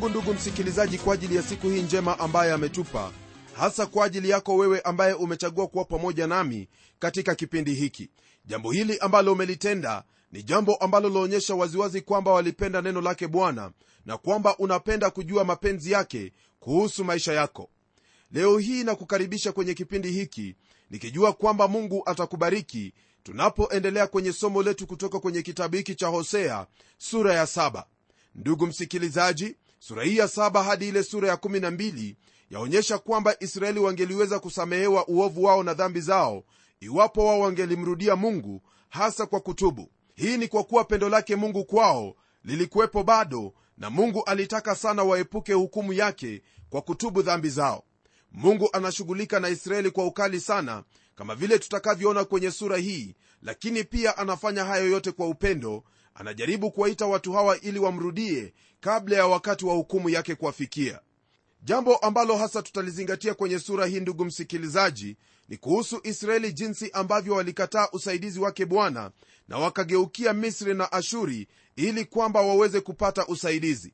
mungu ndugu msikilizaji kwa ajili ya siku hii njema ambaye ametupa hasa kwa ajili yako wewe ambaye umechagua kuwa pamoja nami katika kipindi hiki. Jambo hili ambalo umelitenda ni jambo ambalo laonyesha waziwazi kwamba walipenda neno lake bwana na kwamba unapenda kujua mapenzi yake kuhusu maisha yako. Leo hii nakukaribisha kwenye kipindi hiki nikijua kwamba mungu atakubariki tunapoendelea kwenye somo letu kutoka kwenye kitabu hiki cha hosea sura ya saba. Ndugu msikilizaji sura hii ya saba hadi ile sura ya 12 yaonyesha kwamba israeli wangeliweza kusamehewa uovu wao na dhambi zao iwapo wao wangelimrudia mungu hasa kwa kutubu. Hii ni kwa kuwa pendo lake mungu kwao lilikuwepo bado na mungu alitaka sana waepuke hukumu yake kwa kutubu dhambi zao. Mungu anashughulika na israeli kwa ukali sana kama vile tutakavyoona kwenye sura hii lakini pia anafanya hayo yote kwa upendo anajaribu kuwaita watu hawa ili wamrudie kabla ya wakati wa hukumu yake kuwafikia. Jambo ambalo hasa tutalizingatia kwenye sura hii ndugu msikilizaji ni kuhusu israeli jinsi ambavyo walikataa usaidizi wake bwana na wakageukia misri na ashuri ili kwamba waweze kupata usaidizi.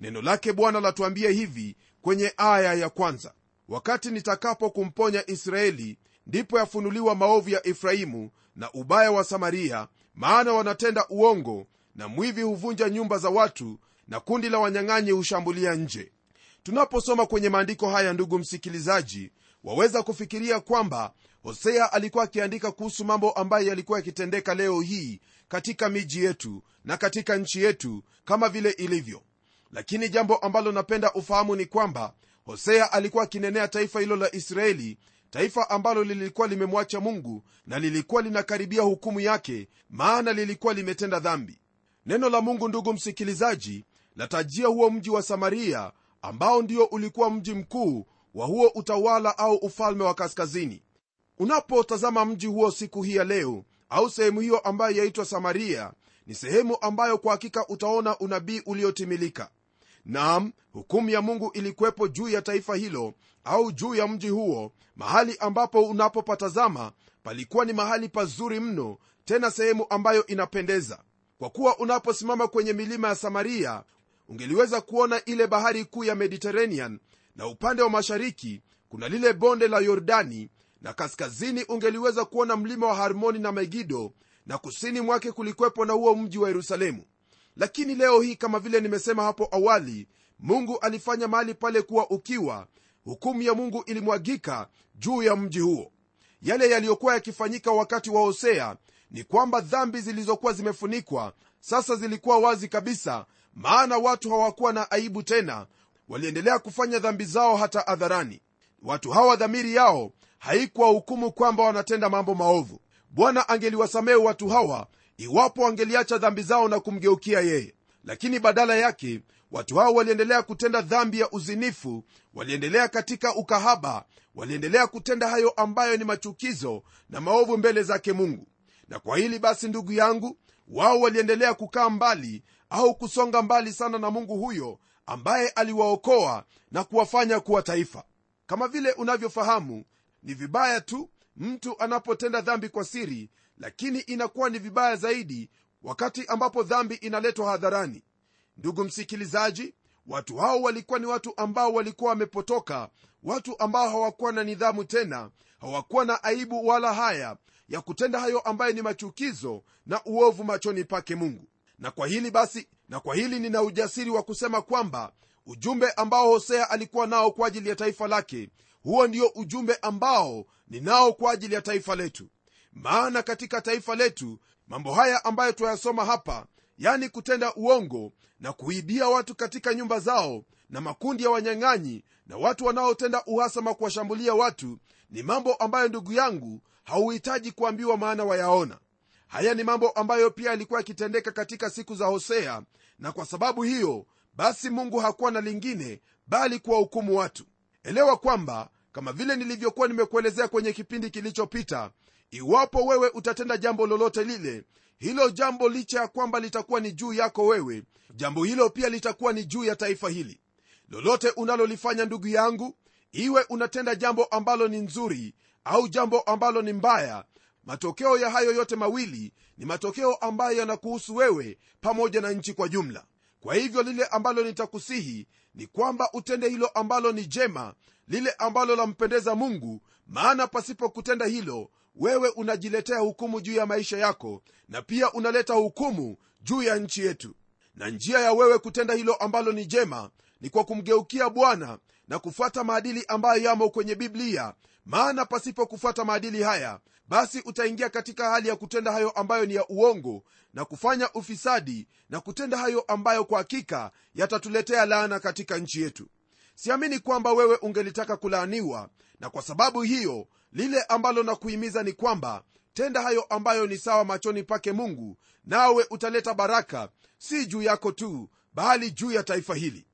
Neno lake bwana latuambia hivi kwenye aya ya kwanza. Wakati nitakapo kumponya israeli ndipo yafunuliwa maovu ya efraimu na ubaya wa samaria maana wanatenda uongo na mwivi huvunja nyumba za watu na kundi la wanyang'anyi hushambulia nje. Tunaposoma kwenye maandiko haya ndugu msikilizaji waweza kufikiria kwamba hosea alikuwa akiandika kuhusu mambo ambayo yalikuwa yakitendeka leo hii katika miji yetu na katika nchi yetu kama vile ilivyo. Lakini jambo ambalo napenda ufahamu ni kwamba hosea alikuwa akinenea taifa hilo la israeli taifa ambalo lilikuwa limemwacha mungu na lilikuwa linakaribia hukumu yake maana lilikuwa limetenda dhambi. Neno la mungu ndugu msikilizaji latajia huo mji wa samaria ambao ndio ulikuwa mji mkuu wa huo utawala au ufalme wa kaskazini. Unapotazama mji huo siku hii ya leo au sehemu hiyo ambayo yaitwa samaria ni sehemu ambayo kwa hakika utaona unabii uliotimilika nam hukumu ya mungu ilikuwepo juu ya taifa hilo au juu ya mji huo mahali ambapo unapopatazama palikuwa ni mahali pazuri mno tena sehemu ambayo inapendeza. Kwa kuwa unaposimama kwenye milima ya samaria ungeliweza kuona ile bahari kuu ya mediterranean na upande wa mashariki kuna lile bonde la yordani na kaskazini ungeliweza kuona mlima wa harmoni na megido na kusini mwake kulikwepo na huo mji wa yerusalemu lakini leo hii kama vile nimesema hapo awali mungu alifanya mahali pale kuwa ukiwa hukumu ya mungu ilimwagika juu ya mji huo. Yale yaliyokuwa yakifanyika wakati wa hosea ni kwamba dhambi zilizokuwa zimefunikwa sasa zilikuwa wazi kabisa maana watu hawakuwa na aibu tena. Waliendelea kufanya dhambi zao hata hadharani. Watu hawa dhamiri yao haikuwa hukumu kwamba wanatenda mambo maovu. Bwana angeliwasamehe watu hawa iwapo wangeliacha dhambi zao na kumgeukia yeye. Lakini badala yake watu hao waliendelea kutenda dhambi ya uzinifu waliendelea katika ukahaba waliendelea kutenda hayo ambayo ni machukizo na maovu mbele zake mungu. Na kwa hili basi ndugu yangu wao waliendelea kukaa mbali au kusonga mbali sana na mungu huyo ambaye aliwaokoa na kuwafanya kuwa taifa. Kama vile unavyofahamu ni vibaya tu mtu anapotenda dhambi kwa siri lakini inakuwa ni vibaya zaidi wakati ambapo dhambi inaletwa hadharani. Ndugu msikilizaji watu hao walikuwa ni watu ambao walikuwa wamepotoka watu ambao hawakuwa na nidhamu tena hawakuwa na aibu wala haya ya kutenda hayo ambayo ni machukizo na uovu machoni pake mungu. Na kwa hili basi na kwa hili nina ujasiri wa kusema kwamba ujumbe ambao hosea alikuwa nao kwa ajili ya taifa lake huo ndio ujumbe ambao ninao kwa ajili ya taifa letu. Maana katika taifa letu mambo haya ambayo twayasoma hapa yani kutenda uongo na kuibia watu katika nyumba zao na makundi ya wanyang'anyi na watu wanaotenda uhasama kuwashambulia watu ni mambo ambayo ndugu yangu hauhitaji kuambiwa maana wayaona. Haya ni mambo ambayo pia yalikuwa yakitendeka katika siku za hosea na kwa sababu hiyo basi mungu hakuwa na lingine bali kuwahukumu watu. Elewa kwamba kama vile nilivyokuwa nimekuelezea kwenye kipindi kilichopita iwapo wewe utatenda jambo lolote lile hilo jambo licha ya kwamba litakuwa ni juu yako wewe jambo hilo pia litakuwa ni juu ya taifa hili. Lolote unalolifanya ndugu yangu iwe unatenda jambo ambalo ni nzuri au jambo ambalo ni mbaya matokeo ya hayo yote mawili ni matokeo ambayo yanakuhusu wewe pamoja na nchi kwa jumla. Kwa hivyo lile ambalo nitakusihi ni kwamba utende hilo ambalo ni jema lile ambalo lampendeza mungu maana pasipo kutenda hilo wewe unajiletea hukumu juu ya maisha yako na pia unaleta hukumu juu ya nchi yetu. Na njia ya wewe kutenda hilo ambalo ni jema ni kwa kumgeukia bwana na kufuata maadili ambayo yamo kwenye biblia. Maana pasipo kufuata maadili haya basi utaingia katika hali ya kutenda hayo ambayo ni ya uongo na kufanya ufisadi na kutenda hayo ambayo kwa hakika yatatuletea laana katika nchi yetu siamini kwamba wewe ungelitaka kulaaniwa na kwa sababu hiyo lile ambalo nakuhimiza ni kwamba tenda hayo ambayo ni sawa machoni pake mungu nawe utaleta baraka si juu yako tu bali juu ya taifa hili.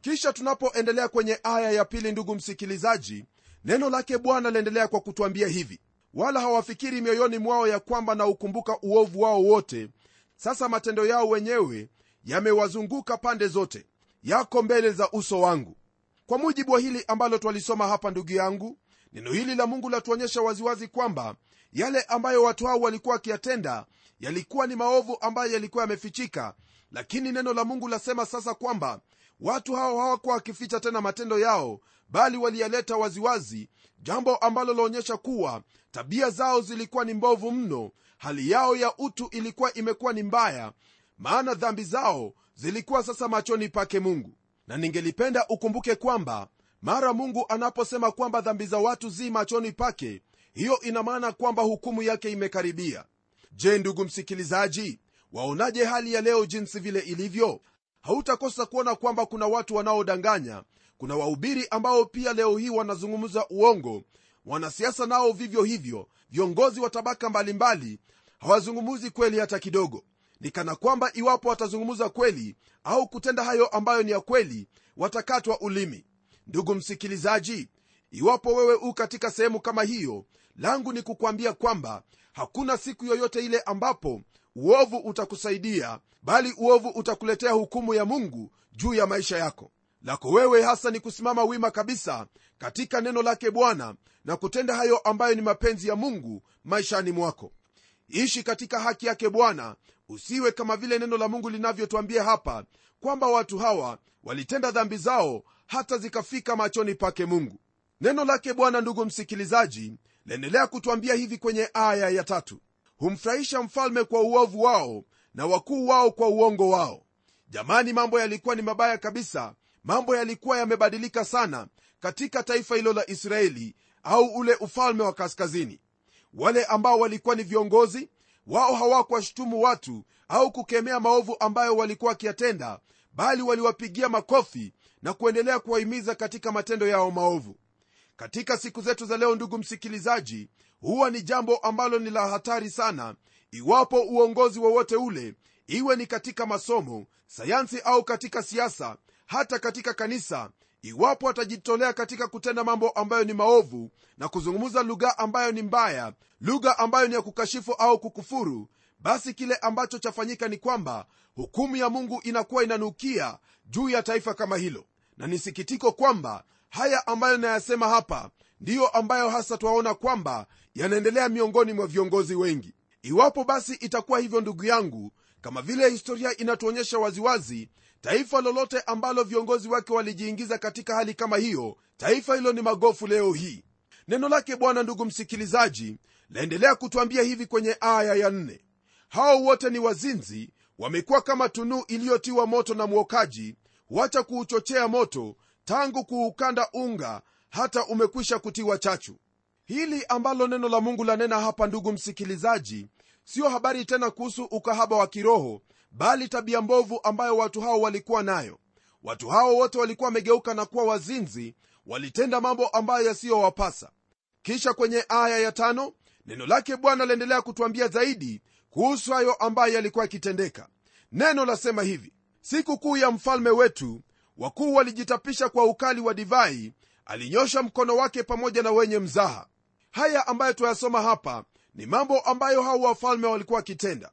Kisha tunapoendelea kwenye aya ya pili ndugu msikilizaji neno lake bwana laendelea kwa kutwambia hivi. Wala hawafikiri mioyoni mwao ya kwamba na ukumbuka uovu wao wote. Sasa matendo yao wenyewe yamewazunguka pande zote. Yako mbele za uso wangu kwa mujibu wa hili ambalo twalisoma hapa ndugu yangu neno hili la mungu latuonyesha waziwazi kwamba yale ambayo watu hao walikuwa wakiyatenda yalikuwa ni maovu ambayo yalikuwa yamefichika. Lakini neno la mungu lasema sasa kwamba watu hao hawakuwa wakificha tena matendo yao bali waliyaleta waziwazi jambo ambalo laonyesha kuwa tabia zao zilikuwa ni mbovu mno hali yao ya utu ilikuwa imekuwa ni mbaya maana dhambi zao zilikuwa sasa machoni pake mungu na ningelipenda ukumbuke kwamba mara mungu anaposema kwamba dhambi za watu zi machoni pake hiyo ina maana kwamba hukumu yake imekaribia. Je ndugu msikilizaji waonaje hali ya leo jinsi vile ilivyo? Hautakosa kuona kwamba kuna watu wanaodanganya kuna wahubiri ambao pia leo hii wanazungumza uongo wanasiasa nao vivyo hivyo viongozi wa tabaka mbalimbali hawazungumuzi kweli hata kidogo ni kwamba iwapo watazungumza kweli au kutenda hayo ambayo ni ya kweli watakatwa ulimi. Ndugu msikilizaji iwapo wewe u katika sehemu kama hiyo langu ni kukwambia kwamba hakuna siku yoyote ile ambapo uovu utakusaidia bali uovu utakuletea hukumu ya mungu juu ya maisha yako. Lako wewe hasa ni kusimama wima kabisa katika neno lake bwana na kutenda hayo ambayo ni mapenzi ya mungu maishani mwako. Ishi katika haki yake bwana usiwe kama vile neno la mungu linavyotwambia hapa kwamba watu hawa walitenda dhambi zao hata zikafika machoni pake mungu. Neno lake bwana ndugu msikilizaji laendelea kutwambia hivi kwenye aya ya tatu. Humfurahisha mfalme kwa uovu wao na wakuu wao kwa uongo wao. Jamani mambo yalikuwa ni mabaya kabisa. Mambo yalikuwa yamebadilika sana katika taifa hilo la israeli au ule ufalme wa kaskazini. Wale ambao walikuwa ni viongozi wao hawakuwashutumu watu au kukemea maovu ambayo walikuwa wakiyatenda bali waliwapigia makofi na kuendelea kuwahimiza katika matendo yao maovu. Katika siku zetu za leo ndugu msikilizaji huwa ni jambo ambalo ni la hatari sana iwapo uongozi wowote ule iwe ni katika masomo sayansi au katika siasa hata katika kanisa iwapo watajitolea katika kutenda mambo ambayo ni maovu na kuzungumza lugha ambayo ni mbaya lugha ambayo ni ya kukashifu au kukufuru basi kile ambacho chafanyika ni kwamba hukumu ya mungu inakuwa inanukia juu ya taifa kama hilo. Na ni sikitiko kwamba haya ambayo nayasema hapa ndiyo ambayo hasa twaona kwamba yanaendelea miongoni mwa viongozi wengi. Iwapo basi itakuwa hivyo ndugu yangu kama vile historia inatuonyesha waziwazi taifa lolote ambalo viongozi wake walijiingiza katika hali kama hiyo taifa hilo ni magofu leo hii. Neno lake bwana ndugu msikilizaji laendelea kutwambia hivi kwenye aya ya nne. Hao wote ni wazinzi wamekuwa kama tunuu iliyotiwa moto na mwokaji huacha kuuchochea moto tangu kuukanda unga hata umekwisha kutiwa chachu. Hili ambalo neno la mungu lanena hapa ndugu msikilizaji siyo habari tena kuhusu ukahaba wa kiroho bali tabia mbovu ambayo watu hao walikuwa nayo. Watu hao wote walikuwa wamegeuka na kuwa wazinzi walitenda mambo ambayo yasiyowapasa. Kisha kwenye aya ya tano neno lake bwana laendelea kutwambia zaidi kuhusu hayo ambayo yalikuwa yakitendeka. Neno lasema hivi siku kuu ya mfalme wetu wakuu walijitapisha kwa ukali wa divai alinyosha mkono wake pamoja na wenye mzaha. Haya ambayo tuyasoma hapa ni mambo ambayo hao wafalme walikuwa wakitenda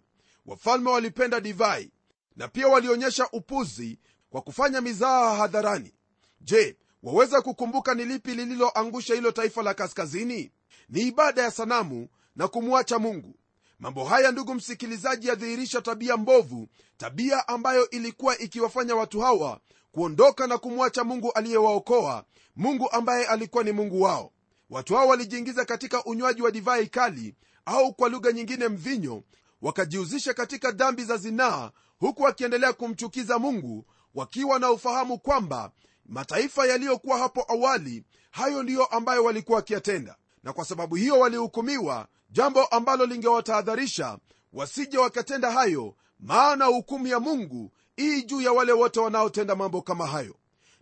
wafalme walipenda divai na pia walionyesha upuzi kwa kufanya mizaha hadharani. Je waweza kukumbuka ni lipi lililoangusha hilo taifa la kaskazini? Ni ibada ya sanamu na kumwacha mungu. Mambo haya ndugu msikilizaji yadhihirisha tabia mbovu tabia ambayo ilikuwa ikiwafanya watu hawa kuondoka na kumwacha mungu aliyewaokoa mungu ambaye alikuwa ni mungu wao. Watu hao walijiingiza katika unywaji wa divai kali au kwa lugha nyingine mvinyo wakajihusisha katika dhambi za zinaa huku wakiendelea kumchukiza mungu wakiwa na ufahamu kwamba mataifa yaliyokuwa hapo awali hayo ndiyo ambayo walikuwa wakiyatenda. Na kwa sababu hiyo walihukumiwa jambo ambalo lingewatahadharisha wasije wakatenda hayo maana hukumu ya mungu ii juu ya wale wote wanaotenda mambo kama hayo.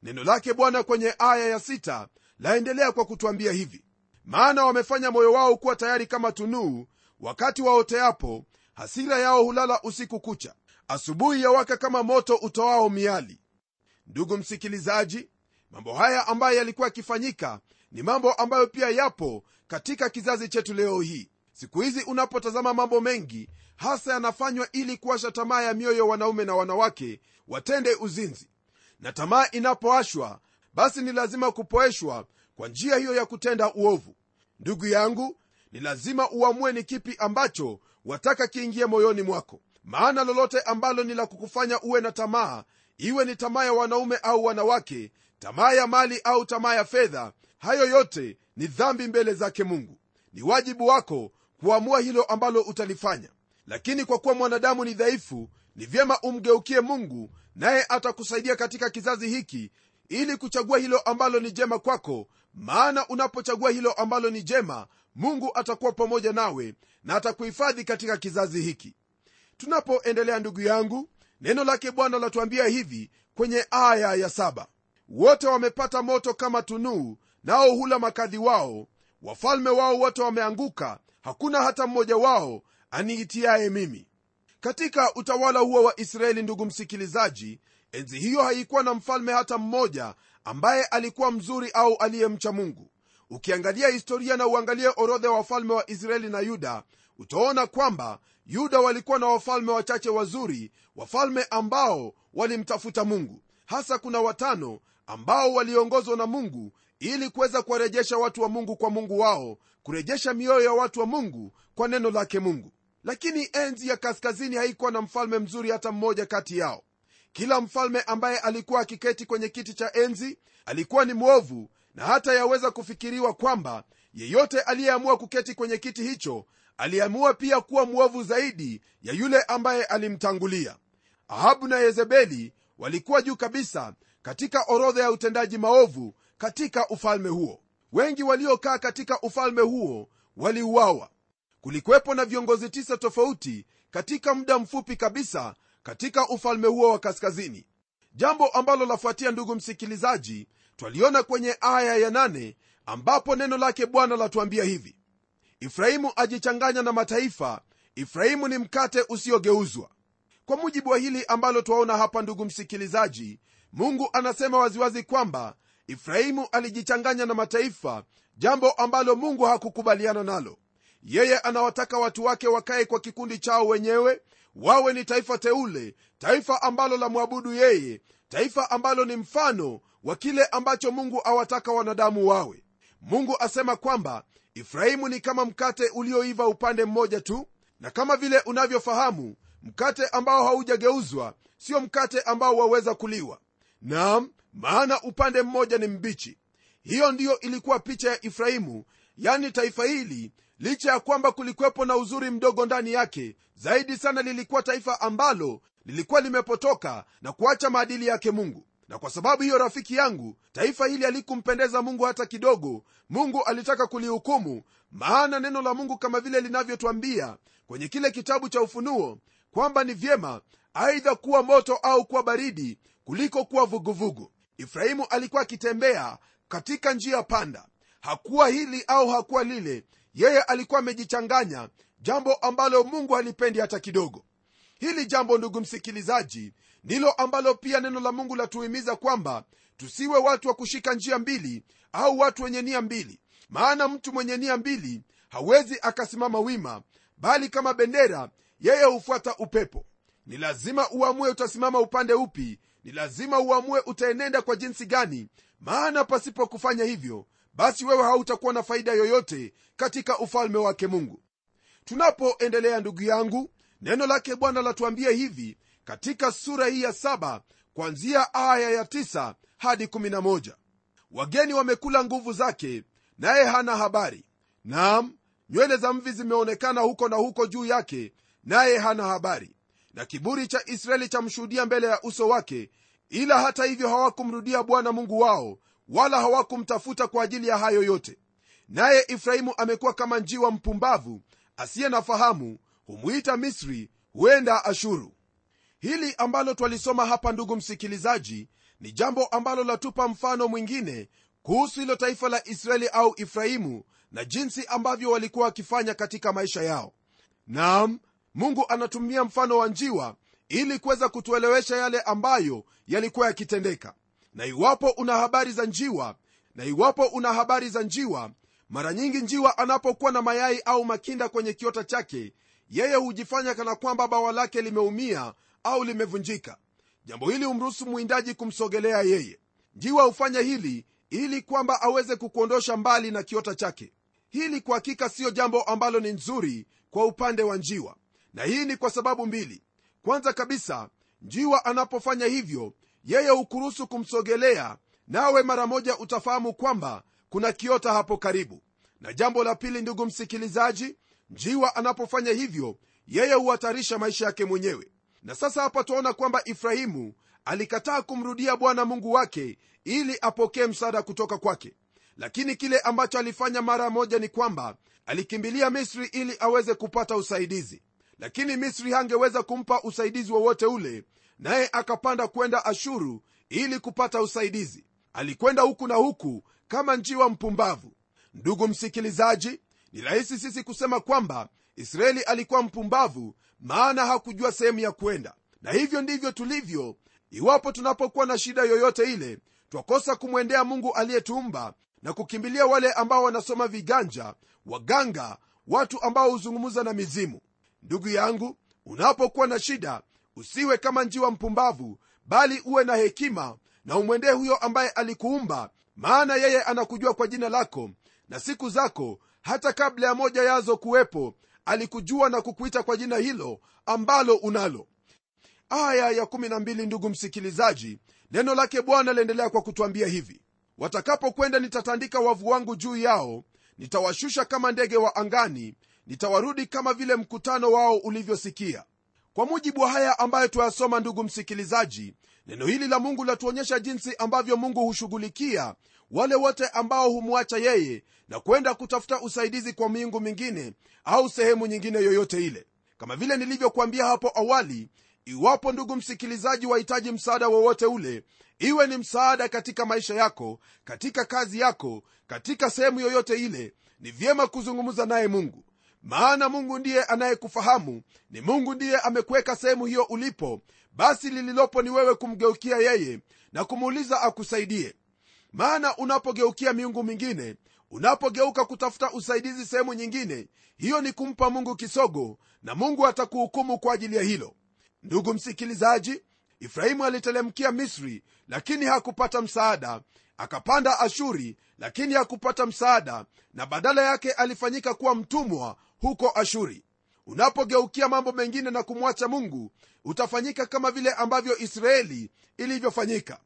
Neno lake bwana kwenye aya ya sita laendelea kwa kutwambia hivi. Maana wamefanya moyo wao kuwa tayari kama tunuu wakati waoteapo hasira yao hulala usiku kucha. Asubuhi yawaka kama moto utoao miali. Ndugu msikilizaji mambo haya ambayo yalikuwa yakifanyika ni mambo ambayo pia yapo katika kizazi chetu leo hii. Siku hizi unapotazama mambo mengi hasa yanafanywa ili kuasha tamaa ya mioyo wanaume na wanawake watende uzinzi. Na tamaa inapoashwa basi ni lazima kupoeshwa kwa njia hiyo ya kutenda uovu. Ndugu yangu ni lazima uamue ni kipi ambacho wataka kiingie moyoni mwako. Maana lolote ambalo ni la kukufanya uwe na tamaa iwe ni tamaa ya wanaume au wanawake tamaa ya mali au tamaa ya fedha hayo yote ni dhambi mbele zake mungu. Ni wajibu wako kuamua hilo ambalo utalifanya. Lakini kwa kuwa mwanadamu ni dhaifu ni vyema umgeukie mungu naye atakusaidia katika kizazi hiki ili kuchagua hilo ambalo ni jema kwako. Maana unapochagua hilo ambalo ni jema mungu atakuwa pamoja nawe na atakuhifadhi katika kizazi hiki. Tunapoendelea ndugu yangu neno lake bwana latuambia hivi kwenye aya ya saba. Wote wamepata moto kama tunuu nao hula makadhi wao. Wafalme wao wote wameanguka hakuna hata mmoja wao aniitiaye mimi. Katika utawala huo wa israeli ndugu msikilizaji enzi hiyo haikuwa na mfalme hata mmoja ambaye alikuwa mzuri au aliyemcha mungu ukiangalia historia na uangalie orodha ya wafalme wa israeli na yuda utaona kwamba yuda walikuwa na wafalme wachache wazuri wafalme ambao walimtafuta mungu. Hasa kuna watano ambao waliongozwa na mungu ili kuweza kuwarejesha watu wa mungu kwa mungu wao kurejesha mioyo ya watu wa mungu kwa neno lake mungu. Lakini enzi ya kaskazini haikuwa na mfalme mzuri hata mmoja kati yao. Kila mfalme ambaye alikuwa akiketi kwenye kiti cha enzi alikuwa ni mwovu na hata yaweza kufikiriwa kwamba yeyote aliyeamua kuketi kwenye kiti hicho aliamua pia kuwa mwovu zaidi ya yule ambaye alimtangulia. Ahabu na yezebeli walikuwa juu kabisa katika orodha ya utendaji maovu katika ufalme huo. Wengi waliokaa katika ufalme huo waliuawa. Kulikuwepo na viongozi tisa tofauti katika muda mfupi kabisa katika ufalme huo wa kaskazini. Jambo ambalo lafuatia ndugu msikilizaji twaliona kwenye aya ya nane ambapo neno lake bwana latuambia hivi. Efraimu ajichanganya na mataifa efraimu ni mkate usiogeuzwa. Kwa mujibu wa hili ambalo twaona hapa ndugu msikilizaji mungu anasema waziwazi kwamba efraimu alijichanganya na mataifa jambo ambalo mungu hakukubaliana nalo. Yeye anawataka watu wake wakae kwa kikundi chao wenyewe wawe ni taifa teule taifa ambalo la mwabudu yeye taifa ambalo ni mfano wa kile ambacho mungu awataka wanadamu wawe. Mungu asema kwamba efraimu ni kama mkate ulioiva upande mmoja tu na kama vile unavyofahamu mkate ambao haujageuzwa sio mkate ambao waweza kuliwa. Nam maana upande mmoja ni mbichi. Hiyo ndiyo ilikuwa picha ya efraimu yani taifa hili licha ya kwamba kulikwepo na uzuri mdogo ndani yake zaidi sana lilikuwa taifa ambalo lilikuwa limepotoka na kuacha maadili yake mungu na kwa sababu hiyo rafiki yangu taifa hili halikumpendeza mungu hata kidogo. Mungu alitaka kulihukumu maana neno la mungu kama vile linavyotwambia kwenye kile kitabu cha ufunuo kwamba ni vyema aidha kuwa moto au kuwa baridi kuliko kuwa vuguvugu. Ifrahimu alikuwa akitembea katika njia panda. Hakuwa hili au hakuwa lile yeye alikuwa amejichanganya jambo ambalo mungu halipendi hata kidogo. Hili jambo ndugu msikilizaji ndilo ambalo pia neno la mungu latuhimiza kwamba tusiwe watu wa kushika njia mbili au watu wenye nia mbili. Maana mtu mwenye nia mbili hawezi akasimama wima bali kama bendera yeye hufuata upepo. Ni lazima uamue utasimama upande upi ni lazima uamue utaenenda kwa jinsi gani. Maana pasipo kufanya hivyo basi wewe hautakuwa na faida yoyote katika ufalme wake mungu. Tunapoendelea ndugu yangu neno lake bwana latuambia hivi katika sura hii ya saba kwanzia aya ya tisa hadi 11 wageni wamekula nguvu zake naye hana habari. Naam nywele za mvi zimeonekana huko na huko juu yake naye hana habari. Na kiburi cha israeli chamshuhudia mbele ya uso wake ila hata hivyo hawakumrudia bwana mungu wao wala hawakumtafuta kwa ajili ya hayo yote. Naye efraimu amekuwa kama njiwa mpumbavu asiye na fahamu humwita misri huenda ashuru hili ambalo twalisoma hapa ndugu msikilizaji ni jambo ambalo latupa mfano mwingine kuhusu hilo taifa la israeli au efraimu na jinsi ambavyo walikuwa wakifanya katika maisha yao. Naam mungu anatumia mfano wa njiwa ili kuweza kutuelewesha yale ambayo yalikuwa yakitendeka. Na iwapo una habari za njiwa na iwapo una habari za njiwa mara nyingi njiwa anapokuwa na mayai au makinda kwenye kiota chake yeye hujifanya kana kwamba bawa lake limeumia au limevunjika. Jambo hili humruhusu mwindaji kumsogelea yeye. Njiwa hufanya hili ili kwamba aweze kukuondosha mbali na kiota chake. Hili kwa hakika siyo jambo ambalo ni nzuri kwa upande wa njiwa. Na hii ni kwa sababu mbili. Kwanza kabisa njiwa anapofanya hivyo yeye hukuruhusu kumsogelea nawe mara moja utafahamu kwamba kuna kiota hapo karibu. Na jambo la pili ndugu msikilizaji njiwa anapofanya hivyo yeye huhatarisha maisha yake mwenyewe na sasa hapa twaona kwamba ifrahimu alikataa kumrudia bwana mungu wake ili apokee msaada kutoka kwake. Lakini kile ambacho alifanya mara moja ni kwamba alikimbilia misri ili aweze kupata usaidizi. Lakini misri hangeweza kumpa usaidizi wowote ule naye akapanda kwenda ashuru ili kupata usaidizi. Alikwenda huku na huku kama njiwa mpumbavu. Ndugu msikilizaji ni rahisi sisi kusema kwamba israeli alikuwa mpumbavu maana hakujua sehemu ya kwenda. Na hivyo ndivyo tulivyo. Iwapo tunapokuwa na shida yoyote ile twakosa kumwendea mungu aliyetuumba na kukimbilia wale ambao wanasoma viganja waganga watu ambao huzungumza na mizimu. Ndugu yangu unapokuwa na shida usiwe kama njiwa mpumbavu bali uwe na hekima na umwendee huyo ambaye alikuumba maana yeye anakujua kwa jina lako na siku zako hata kabla ya moja yazo kuwepo alikujua na kukuita kwa jina hilo ambalo unalo. Aya ya 12 ndugu msikilizaji neno lake bwana liendelea kwa kutwambia hivi. Watakapokwenda nitatandika wavu wangu juu yao nitawashusha kama ndege wa angani nitawarudi kama vile mkutano wao ulivyosikia. Kwa mujibu wa haya ambayo tuyasoma ndugu msikilizaji neno hili la mungu latuonyesha jinsi ambavyo mungu hushughulikia wale wote ambao humwacha yeye na kwenda kutafuta usaidizi kwa miungu mingine au sehemu nyingine yoyote ile. Kama vile nilivyokuambia hapo awali iwapo ndugu msikilizaji wahitaji msaada wowote ule iwe ni msaada katika maisha yako katika kazi yako katika sehemu yoyote ile ni vyema kuzungumza naye mungu. Maana mungu ndiye anayekufahamu ni mungu ndiye amekuweka sehemu hiyo ulipo basi lililopo ni wewe kumgeukia yeye na kumuuliza akusaidie maana unapogeukia miungu mingine unapogeuka kutafuta usaidizi sehemu nyingine hiyo ni kumpa mungu kisogo na mungu atakuhukumu kwa ajili ya hilo. Ndugu msikilizaji ifrahimu alitelemkia misri lakini hakupata msaada. Akapanda ashuri lakini hakupata msaada na badala yake alifanyika kuwa mtumwa huko ashuri. Unapogeukia mambo mengine na kumwacha mungu utafanyika kama vile ambavyo israeli ilivyofanyika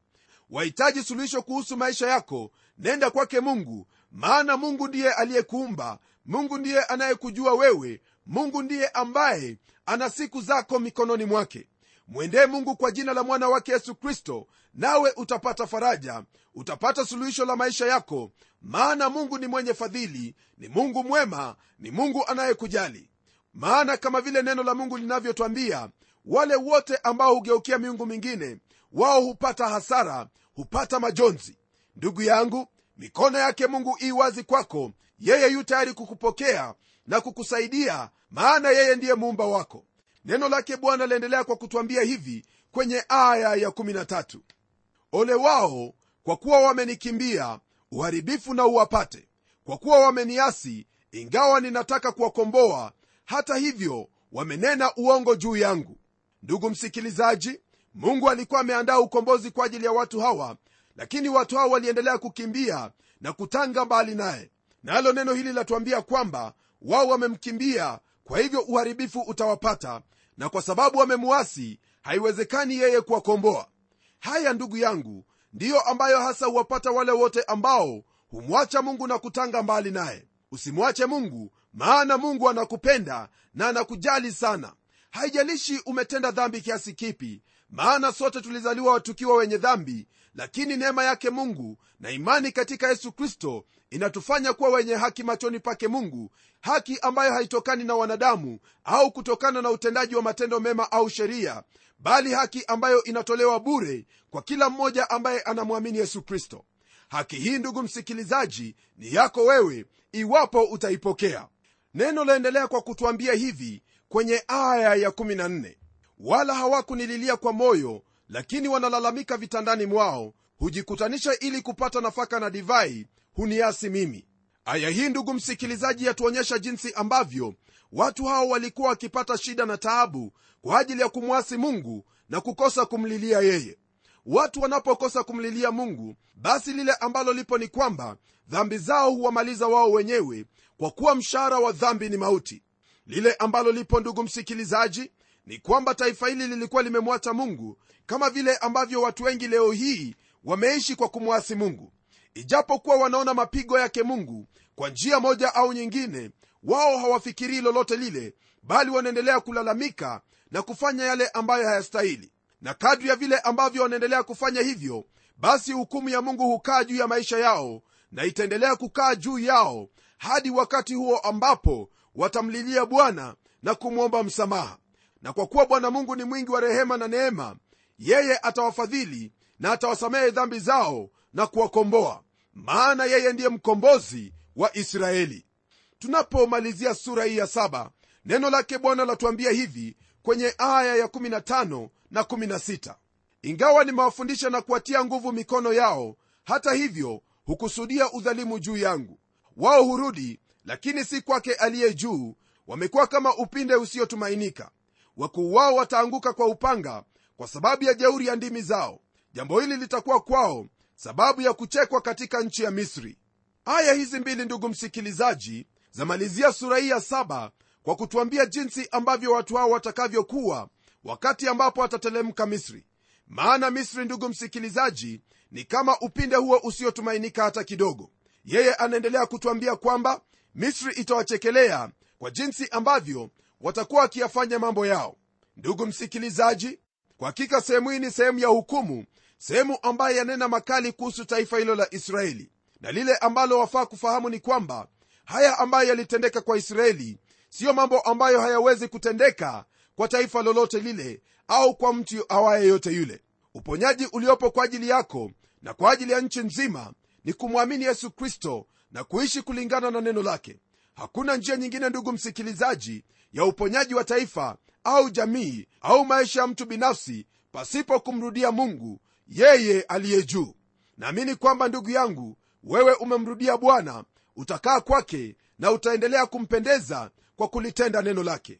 wahitaji suluhisho kuhusu maisha yako nenda kwake mungu maana mungu ndiye aliyekuumba mungu ndiye anayekujua wewe mungu ndiye ambaye ana siku zako mikononi mwake. Mwendee mungu kwa jina la mwana wake yesu kristo nawe utapata faraja utapata suluhisho la maisha yako maana mungu ni mwenye fadhili ni mungu mwema ni mungu anayekujali. Maana kama vile neno la mungu linavyotwambia wale wote ambao hugeukia miungu mingine wao hupata hasara hupata majonzi. Ndugu yangu mikono yake mungu ii wazi kwako. Yeye yu tayari kukupokea na kukusaidia maana yeye ndiye muumba wako. Neno lake bwana laendelea kwa kutwambia hivi kwenye aya ya 13 ole wao kwa kuwa wamenikimbia uharibifu na uwapate. Kwa kuwa wameniasi ingawa ninataka kuwakomboa hata hivyo wamenena uongo juu yangu. Ndugu msikilizaji mungu alikuwa ameandaa ukombozi kwa ajili ya watu hawa lakini watu hawa waliendelea kukimbia na kutanga mbali naye. Nalo neno hili latuambia kwamba wao wamemkimbia kwa hivyo uharibifu utawapata na kwa sababu wamemuasi haiwezekani yeye kuwakomboa. Haya ndugu yangu ndiyo ambayo hasa huwapata wale wote ambao humwacha mungu na kutanga mbali naye. Usimwache mungu maana mungu anakupenda na anakujali sana. Haijalishi umetenda dhambi kiasi kipi maana sote tulizaliwa tukiwa wenye dhambi lakini neema yake mungu na imani katika yesu kristo inatufanya kuwa wenye haki machoni pake mungu haki ambayo haitokani na wanadamu au kutokana na utendaji wa matendo mema au sheria bali haki ambayo inatolewa bure kwa kila mmoja ambaye anamwamini yesu kristo. Haki hii ndugu msikilizaji ni yako wewe iwapo utaipokea. Neno laendelea kwa kutwambia hivi kwenye aya ya 14 wala hawakunililia kwa moyo lakini wanalalamika vitandani mwao hujikutanisha ili kupata nafaka na divai huniasi mimi. Aya hii ndugu msikilizaji yatuonyesha jinsi ambavyo watu hao walikuwa wakipata shida na taabu kwa ajili ya kumwasi mungu na kukosa kumlilia yeye. Watu wanapokosa kumlilia mungu basi lile ambalo lipo ni kwamba dhambi zao huwamaliza wao wenyewe kwa kuwa mshahara wa dhambi ni mauti. Lile ambalo lipo ndugu msikilizaji ni kwamba taifa hili lilikuwa limemwacha mungu kama vile ambavyo watu wengi leo hii wameishi kwa kumwasi mungu. Ijapokuwa wanaona mapigo yake mungu kwa njia moja au nyingine wao hawafikirii lolote lile bali wanaendelea kulalamika na kufanya yale ambayo hayastahili. Na kadri ya vile ambavyo wanaendelea kufanya hivyo basi hukumu ya mungu hukaa juu ya maisha yao na itaendelea kukaa juu yao hadi wakati huo ambapo watamlilia bwana na kumwomba msamaha na kwa kuwa bwana mungu ni mwingi wa rehema na neema yeye atawafadhili na atawasamehe dhambi zao na kuwakomboa maana yeye ndiye mkombozi wa israeli. Tunapomalizia sura hii ya saba neno lake bwana latuambia hivi kwenye aya ya 15 na 16 ingawa nimewafundisha na kuwatia nguvu mikono yao hata hivyo hukusudia udhalimu juu yangu. Wao hurudi lakini si kwake aliye juu wamekuwa kama upinde usiotumainika wakuu wao wataanguka kwa upanga kwa sababu ya jeuri ya ndimi zao. Jambo hili litakuwa kwao sababu ya kuchekwa katika nchi ya misri. Aya hizi mbili ndugu msikilizaji zamalizia sura hii ya saba kwa kutuambia jinsi ambavyo watu hao watakavyokuwa wakati ambapo watatelemka misri. Maana misri ndugu msikilizaji ni kama upinde huo usiotumainika hata kidogo. Yeye anaendelea kutwambia kwamba misri itawachekelea kwa jinsi ambavyo watakuwa wakiyafanya mambo yao. Ndugu msikilizaji kwa hakika sehemu hii ni sehemu ya hukumu sehemu ambayo yanena makali kuhusu taifa hilo la israeli. Na lile ambalo wafaa kufahamu ni kwamba haya ambayo yalitendeka kwa israeli siyo mambo ambayo hayawezi kutendeka kwa taifa lolote lile au kwa mtu awaye yote yule. Uponyaji uliopo kwa ajili yako na kwa ajili ya nchi nzima ni kumwamini yesu kristo na kuishi kulingana na neno lake hakuna njia nyingine ndugu msikilizaji ya uponyaji wa taifa au jamii au maisha ya mtu binafsi pasipo kumrudia mungu yeye aliye juu. Naamini kwamba ndugu yangu wewe umemrudia bwana utakaa kwake na utaendelea kumpendeza kwa kulitenda neno lake.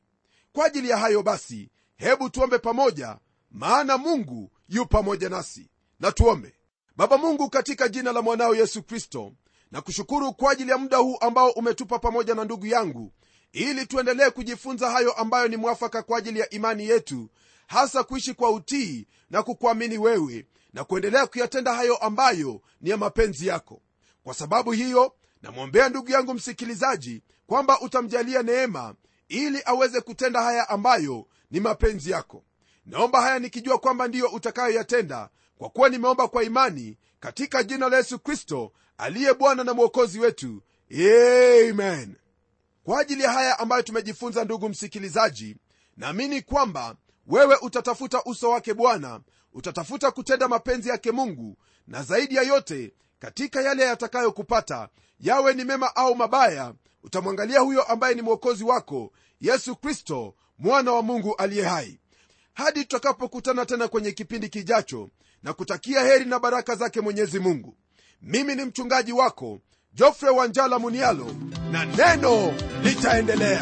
Kwa ajili ya hayo basi hebu tuombe pamoja maana mungu yu pamoja nasi. Na tuombe. Baba mungu katika jina la mwanao yesu kristo na kushukuru kwa ajili ya muda huu ambao umetupa pamoja na ndugu yangu ili tuendelee kujifunza hayo ambayo ni mwafaka kwa ajili ya imani yetu hasa kuishi kwa utii na kukuamini wewe na kuendelea kuyatenda hayo ambayo ni ya mapenzi yako. Kwa sababu hiyo namwombea ndugu yangu msikilizaji kwamba utamjalia neema ili aweze kutenda haya ambayo ni mapenzi yako. Naomba haya nikijua kwamba ndiyo utakayoyatenda kwa kuwa nimeomba kwa imani katika jina la yesu kristo aliye bwana na mwokozi wetu. Amen. Kwa ajili ya haya ambayo tumejifunza ndugu msikilizaji naamini kwamba wewe utatafuta uso wake bwana utatafuta kutenda mapenzi yake mungu na zaidi ya yote katika yale yatakayokupata yawe ni mema au mabaya utamwangalia huyo ambaye ni mwokozi wako yesu kristo mwana wa mungu aliye hai. Hadi tutakapokutana tena kwenye kipindi kijacho na kutakia heri na baraka zake mwenyezi mungu mimi ni mchungaji wako jofre wanjala munialo na neno litaendelea